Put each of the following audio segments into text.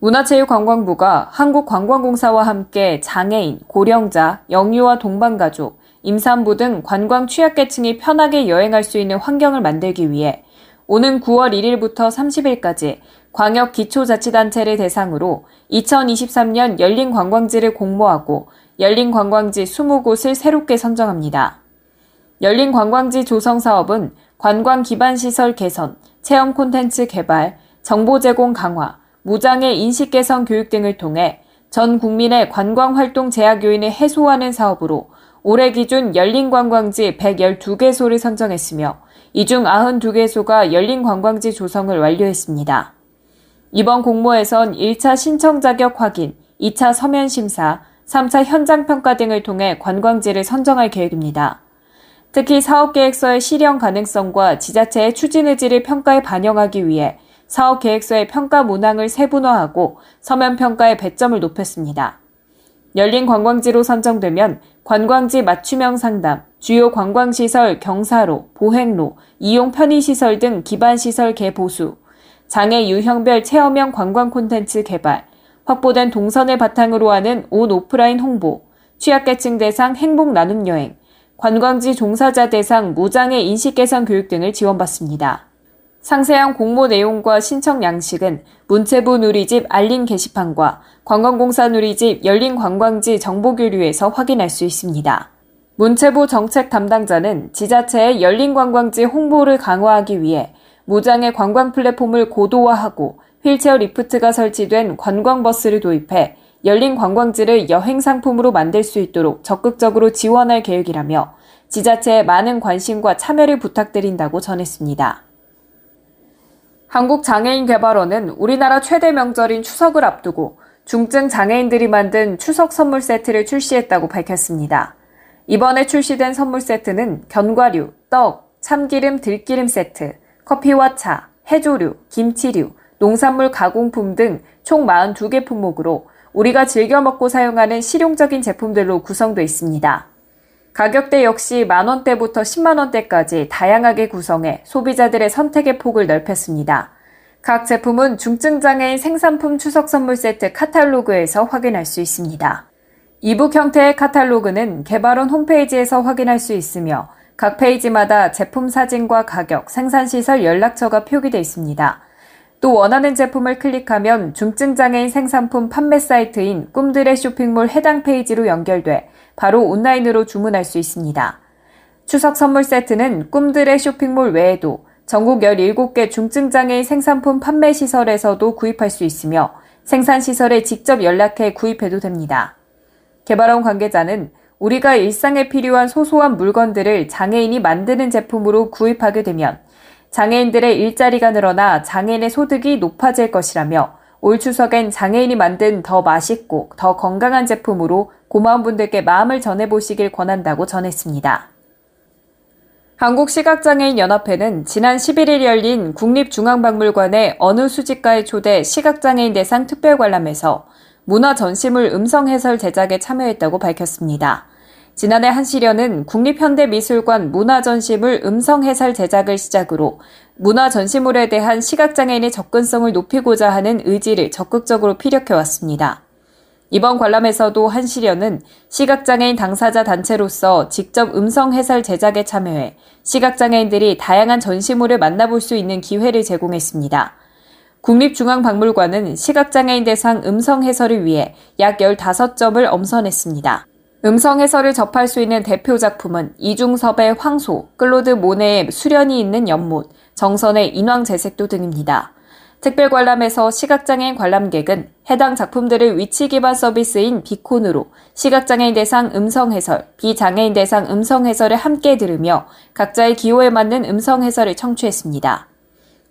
문화체육관광부가 한국관광공사와 함께 장애인, 고령자, 영유아 동반가족, 임산부 등 관광 취약계층이 편하게 여행할 수 있는 환경을 만들기 위해 오는 9월 1일부터 30일까지 광역 기초자치단체를 대상으로 2023년 열린 관광지를 공모하고 열린 관광지 20곳을 새롭게 선정합니다. 열린 관광지 조성 사업은 관광 기반 시설 개선, 체험 콘텐츠 개발, 정보 제공 강화, 무장애 인식 개선 교육 등을 통해 전 국민의 관광 활동 제약 요인을 해소하는 사업으로 올해 기준 열린 관광지 112개소를 선정했으며 이 중 92개소가 열린 관광지 조성을 완료했습니다. 이번 공모에선 1차 신청 자격 확인, 2차 서면 심사, 3차 현장 평가 등을 통해 관광지를 선정할 계획입니다. 특히 사업 계획서의 실현 가능성과 지자체의 추진 의지를 평가에 반영하기 위해 사업 계획서의 평가 문항을 세분화하고 서면 평가의 배점을 높였습니다. 열린 관광지로 선정되면 관광지 맞춤형 상담, 주요 관광시설 경사로, 보행로, 이용 편의시설 등 기반시설 개보수, 장애 유형별 체험형 관광 콘텐츠 개발, 확보된 동선을 바탕으로 하는 온 오프라인 홍보, 취약계층 대상 행복 나눔 여행, 관광지 종사자 대상 무장애 인식 개선 교육 등을 지원받습니다. 상세한 공모 내용과 신청 양식은 문체부 누리집 알림 게시판과 관광공사 누리집 열린 관광지 정보교류에서 확인할 수 있습니다. 문체부 정책 담당자는 지자체의 열린 관광지 홍보를 강화하기 위해 무장애 관광 플랫폼을 고도화하고 휠체어 리프트가 설치된 관광버스를 도입해 열린 관광지를 여행 상품으로 만들 수 있도록 적극적으로 지원할 계획이라며 지자체에 많은 관심과 참여를 부탁드린다고 전했습니다. 한국장애인개발원은 우리나라 최대 명절인 추석을 앞두고 중증 장애인들이 만든 추석 선물 세트를 출시했다고 밝혔습니다. 이번에 출시된 선물 세트는 견과류, 떡, 참기름, 들기름 세트, 커피와 차, 해조류, 김치류, 농산물 가공품 등 총 42개 품목으로 우리가 즐겨 먹고 사용하는 실용적인 제품들로 구성되어 있습니다. 가격대 역시 만원대부터 10만원대까지 다양하게 구성해 소비자들의 선택의 폭을 넓혔습니다. 각 제품은 중증장애인 생산품 추석 선물 세트 카탈로그에서 확인할 수 있습니다. 이북 형태의 카탈로그는 개발원 홈페이지에서 확인할 수 있으며 각 페이지마다 제품 사진과 가격, 생산시설 연락처가 표기되어 있습니다. 또 원하는 제품을 클릭하면 중증장애인 생산품 판매 사이트인 꿈들의 쇼핑몰 해당 페이지로 연결돼 바로 온라인으로 주문할 수 있습니다. 추석 선물 세트는 꿈들의 쇼핑몰 외에도 전국 17개 중증장애인 생산품 판매 시설에서도 구입할 수 있으며 생산시설에 직접 연락해 구입해도 됩니다. 개발원 관계자는 우리가 일상에 필요한 소소한 물건들을 장애인이 만드는 제품으로 구입하게 되면 장애인들의 일자리가 늘어나 장애인의 소득이 높아질 것이라며 올 추석엔 장애인이 만든 더 맛있고 더 건강한 제품으로 고마운 분들께 마음을 전해보시길 권한다고 전했습니다. 한국시각장애인연합회는 지난 11일 열린 국립중앙박물관의 어느 수집가의 초대 시각장애인 대상 특별관람에서 문화 전시물 음성 해설 제작에 참여했다고 밝혔습니다. 지난해 한시련은 국립현대미술관 문화전시물 음성해설 제작을 시작으로 문화전시물에 대한 시각장애인의 접근성을 높이고자 하는 의지를 적극적으로 피력해왔습니다. 이번 관람에서도 한시련은 시각장애인 당사자 단체로서 직접 음성 해설 제작에 참여해 시각장애인들이 다양한 전시물을 만나볼 수 있는 기회를 제공했습니다. 국립중앙박물관은 시각장애인 대상 음성 해설을 위해 약 15점을 엄선했습니다. 음성 해설을 접할 수 있는 대표 작품은 이중섭의 황소, 클로드 모네의 수련이 있는 연못, 정선의 인왕 재색도 등입니다. 특별 관람에서 시각장애인 관람객은 해당 작품들을 위치 기반 서비스인 비콘으로 시각장애인 대상 음성 해설, 비장애인 대상 음성 해설을 함께 들으며 각자의 기호에 맞는 음성 해설을 청취했습니다.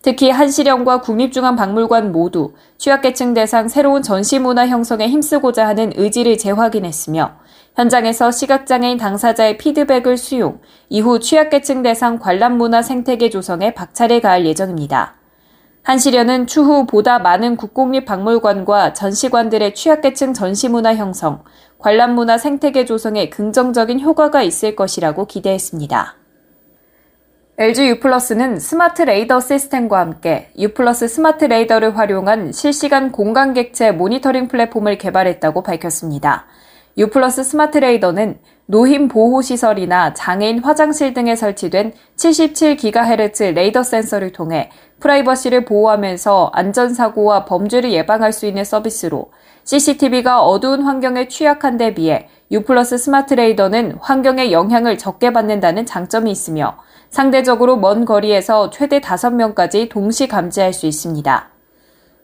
특히 한시령과 국립중앙박물관 모두 취약계층 대상 새로운 전시문화 형성에 힘쓰고자 하는 의지를 재확인했으며 현장에서 시각장애인 당사자의 피드백을 수용, 이후 취약계층 대상 관람문화 생태계 조성에 박차를 가할 예정입니다. 한시련은 추후 보다 많은 국공립 박물관과 전시관들의 취약계층 전시문화 형성, 관람문화 생태계 조성에 긍정적인 효과가 있을 것이라고 기대했습니다. LG U+는 스마트 레이더 시스템과 함께 U+ 스마트 레이더를 활용한 실시간 공간 객체 모니터링 플랫폼을 개발했다고 밝혔습니다. U+ 스마트 레이더는 노인 보호 시설이나 장애인 화장실 등에 설치된 77GHz 레이더 센서를 통해 프라이버시를 보호하면서 안전 사고와 범죄를 예방할 수 있는 서비스로 CCTV가 어두운 환경에 취약한 데 비해 U+ 스마트 레이더는 환경에 영향을 적게 받는다는 장점이 있으며 상대적으로 먼 거리에서 최대 5명까지 동시 감지할 수 있습니다.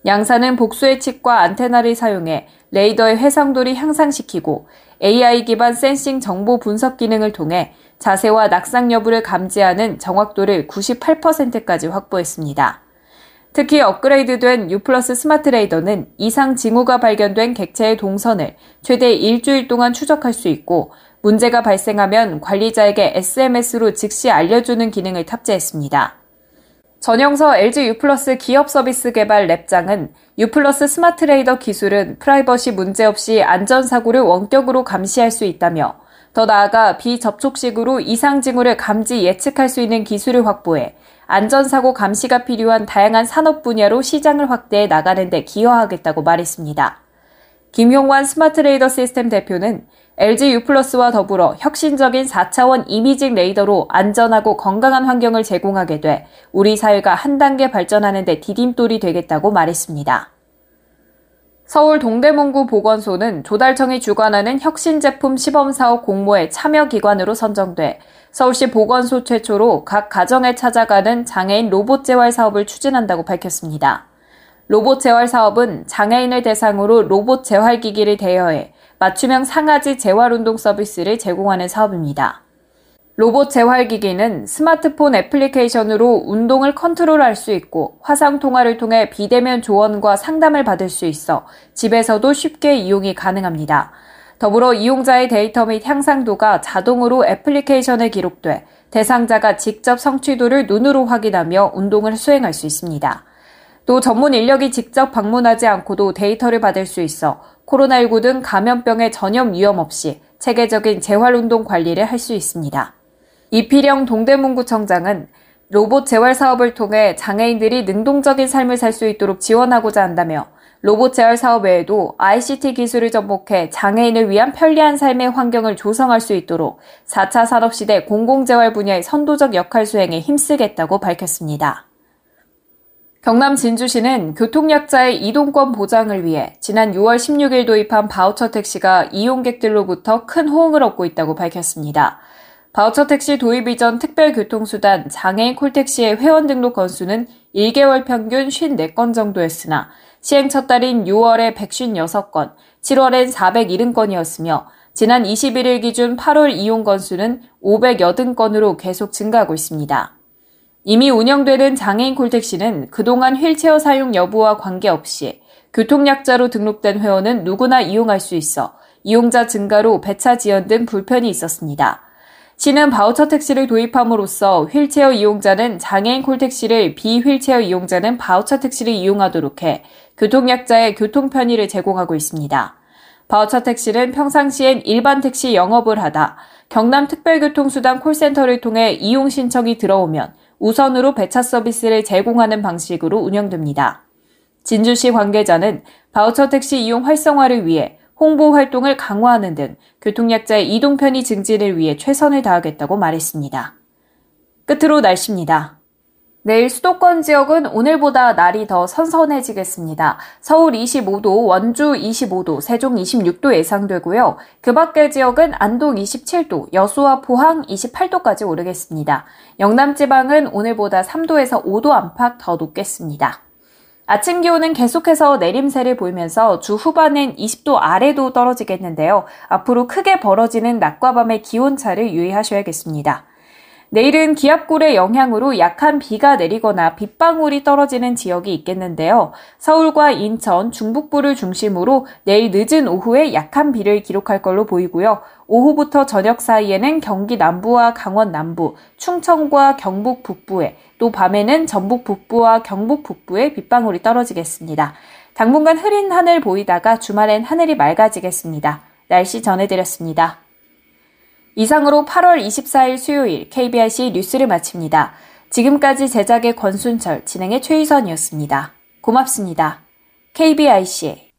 양사는 복수의 칩과 안테나를 사용해 레이더의 해상도를 향상시키고 AI 기반 센싱 정보 분석 기능을 통해 자세와 낙상 여부를 감지하는 정확도를 98%까지 확보했습니다. 특히 업그레이드된 U 플러스 스마트 레이더는 이상 징후가 발견된 객체의 동선을 최대 일주일 동안 추적할 수 있고 문제가 발생하면 관리자에게 SMS로 즉시 알려주는 기능을 탑재했습니다. 전영서 LG U 기업 서비스 개발 lab장은 U 스마트 레이더 기술은 프라이버시 문제 없이 안전사고를 원격으로 감시할 수 있다며 더 나아가 비접촉식으로 이상 징후를 감지 예측할 수 있는 기술을 확보해 안전사고 감시가 필요한 다양한 산업 분야로 시장을 확대해 나가는 데 기여하겠다고 말했습니다. 김용환 스마트 레이더 시스템 대표는 LG U+와 더불어 혁신적인 4차원 이미징 레이더로 안전하고 건강한 환경을 제공하게 돼 우리 사회가 한 단계 발전하는 데 디딤돌이 되겠다고 말했습니다. 서울 동대문구 보건소는 조달청이 주관하는 혁신 제품 시범 사업 공모에 참여 기관으로 선정돼 서울시 보건소 최초로 각 가정에 찾아가는 장애인 로봇 재활 사업을 추진한다고 밝혔습니다. 로봇 재활 사업은 장애인을 대상으로 로봇 재활 기기를 대여해 맞춤형 상하지 재활 운동 서비스를 제공하는 사업입니다. 로봇 재활기기는 스마트폰 애플리케이션으로 운동을 컨트롤할 수 있고 화상 통화를 통해 비대면 조언과 상담을 받을 수 있어 집에서도 쉽게 이용이 가능합니다. 더불어 이용자의 데이터 및 향상도가 자동으로 애플리케이션에 기록돼 대상자가 직접 성취도를 눈으로 확인하며 운동을 수행할 수 있습니다. 또 전문 인력이 직접 방문하지 않고도 데이터를 받을 수 있어 코로나19 등 감염병의 전염 위험 없이 체계적인 재활운동 관리를 할 수 있습니다. 이필영 동대문구청장은 로봇 재활 사업을 통해 장애인들이 능동적인 삶을 살 수 있도록 지원하고자 한다며 로봇 재활 사업 외에도 ICT 기술을 접목해 장애인을 위한 편리한 삶의 환경을 조성할 수 있도록 4차 산업시대 공공재활 분야의 선도적 역할 수행에 힘쓰겠다고 밝혔습니다. 경남 진주시는 교통약자의 이동권 보장을 위해 지난 6월 16일 도입한 바우처 택시가 이용객들로부터 큰 호응을 얻고 있다고 밝혔습니다. 바우처 택시 도입 이전 특별교통수단 장애인 콜택시의 회원 등록 건수는 1개월 평균 54건 정도였으나 시행 첫 달인 6월에 156건, 7월엔 470건이었으며 지난 21일 기준 8월 이용 건수는 580건으로 계속 증가하고 있습니다. 이미 운영되는 장애인 콜택시는 그동안 휠체어 사용 여부와 관계없이 교통약자로 등록된 회원은 누구나 이용할 수 있어 이용자 증가로 배차 지연 등 불편이 있었습니다. 시는 바우처 택시를 도입함으로써 휠체어 이용자는 장애인 콜택시를 비휠체어 이용자는 바우처 택시를 이용하도록 해 교통약자의 교통 편의를 제공하고 있습니다. 바우처 택시는 평상시엔 일반 택시 영업을 하다 경남특별교통수단 콜센터를 통해 이용 신청이 들어오면 우선으로 배차 서비스를 제공하는 방식으로 운영됩니다. 진주시 관계자는 바우처 택시 이용 활성화를 위해 홍보 활동을 강화하는 등 교통약자의 이동 편의 증진을 위해 최선을 다하겠다고 말했습니다. 끝으로 날씨입니다. 내일 수도권 지역은 오늘보다 날이 더 선선해지겠습니다. 서울 25도, 원주 25도, 세종 26도 예상되고요. 그 밖의 지역은 안동 27도, 여수와 포항 28도까지 오르겠습니다. 영남 지방은 오늘보다 3도에서 5도 안팎 더 높겠습니다. 아침 기온은 계속해서 내림세를 보이면서 주 후반엔 20도 아래도 떨어지겠는데요. 앞으로 크게 벌어지는 낮과 밤의 기온차를 유의하셔야겠습니다. 내일은 기압골의 영향으로 약한 비가 내리거나 빗방울이 떨어지는 지역이 있겠는데요. 서울과 인천, 중북부를 중심으로 내일 늦은 오후에 약한 비를 기록할 걸로 보이고요. 오후부터 저녁 사이에는 경기 남부와 강원 남부, 충청과 경북 북부에, 또 밤에는 전북 북부와 경북 북부에 빗방울이 떨어지겠습니다. 당분간 흐린 하늘 보이다가 주말엔 하늘이 맑아지겠습니다. 날씨 전해드렸습니다. 이상으로 8월 24일 수요일 KBRC 뉴스를 마칩니다. 지금까지 제작의 권순철, 진행의 최희선이었습니다. 고맙습니다. KBIC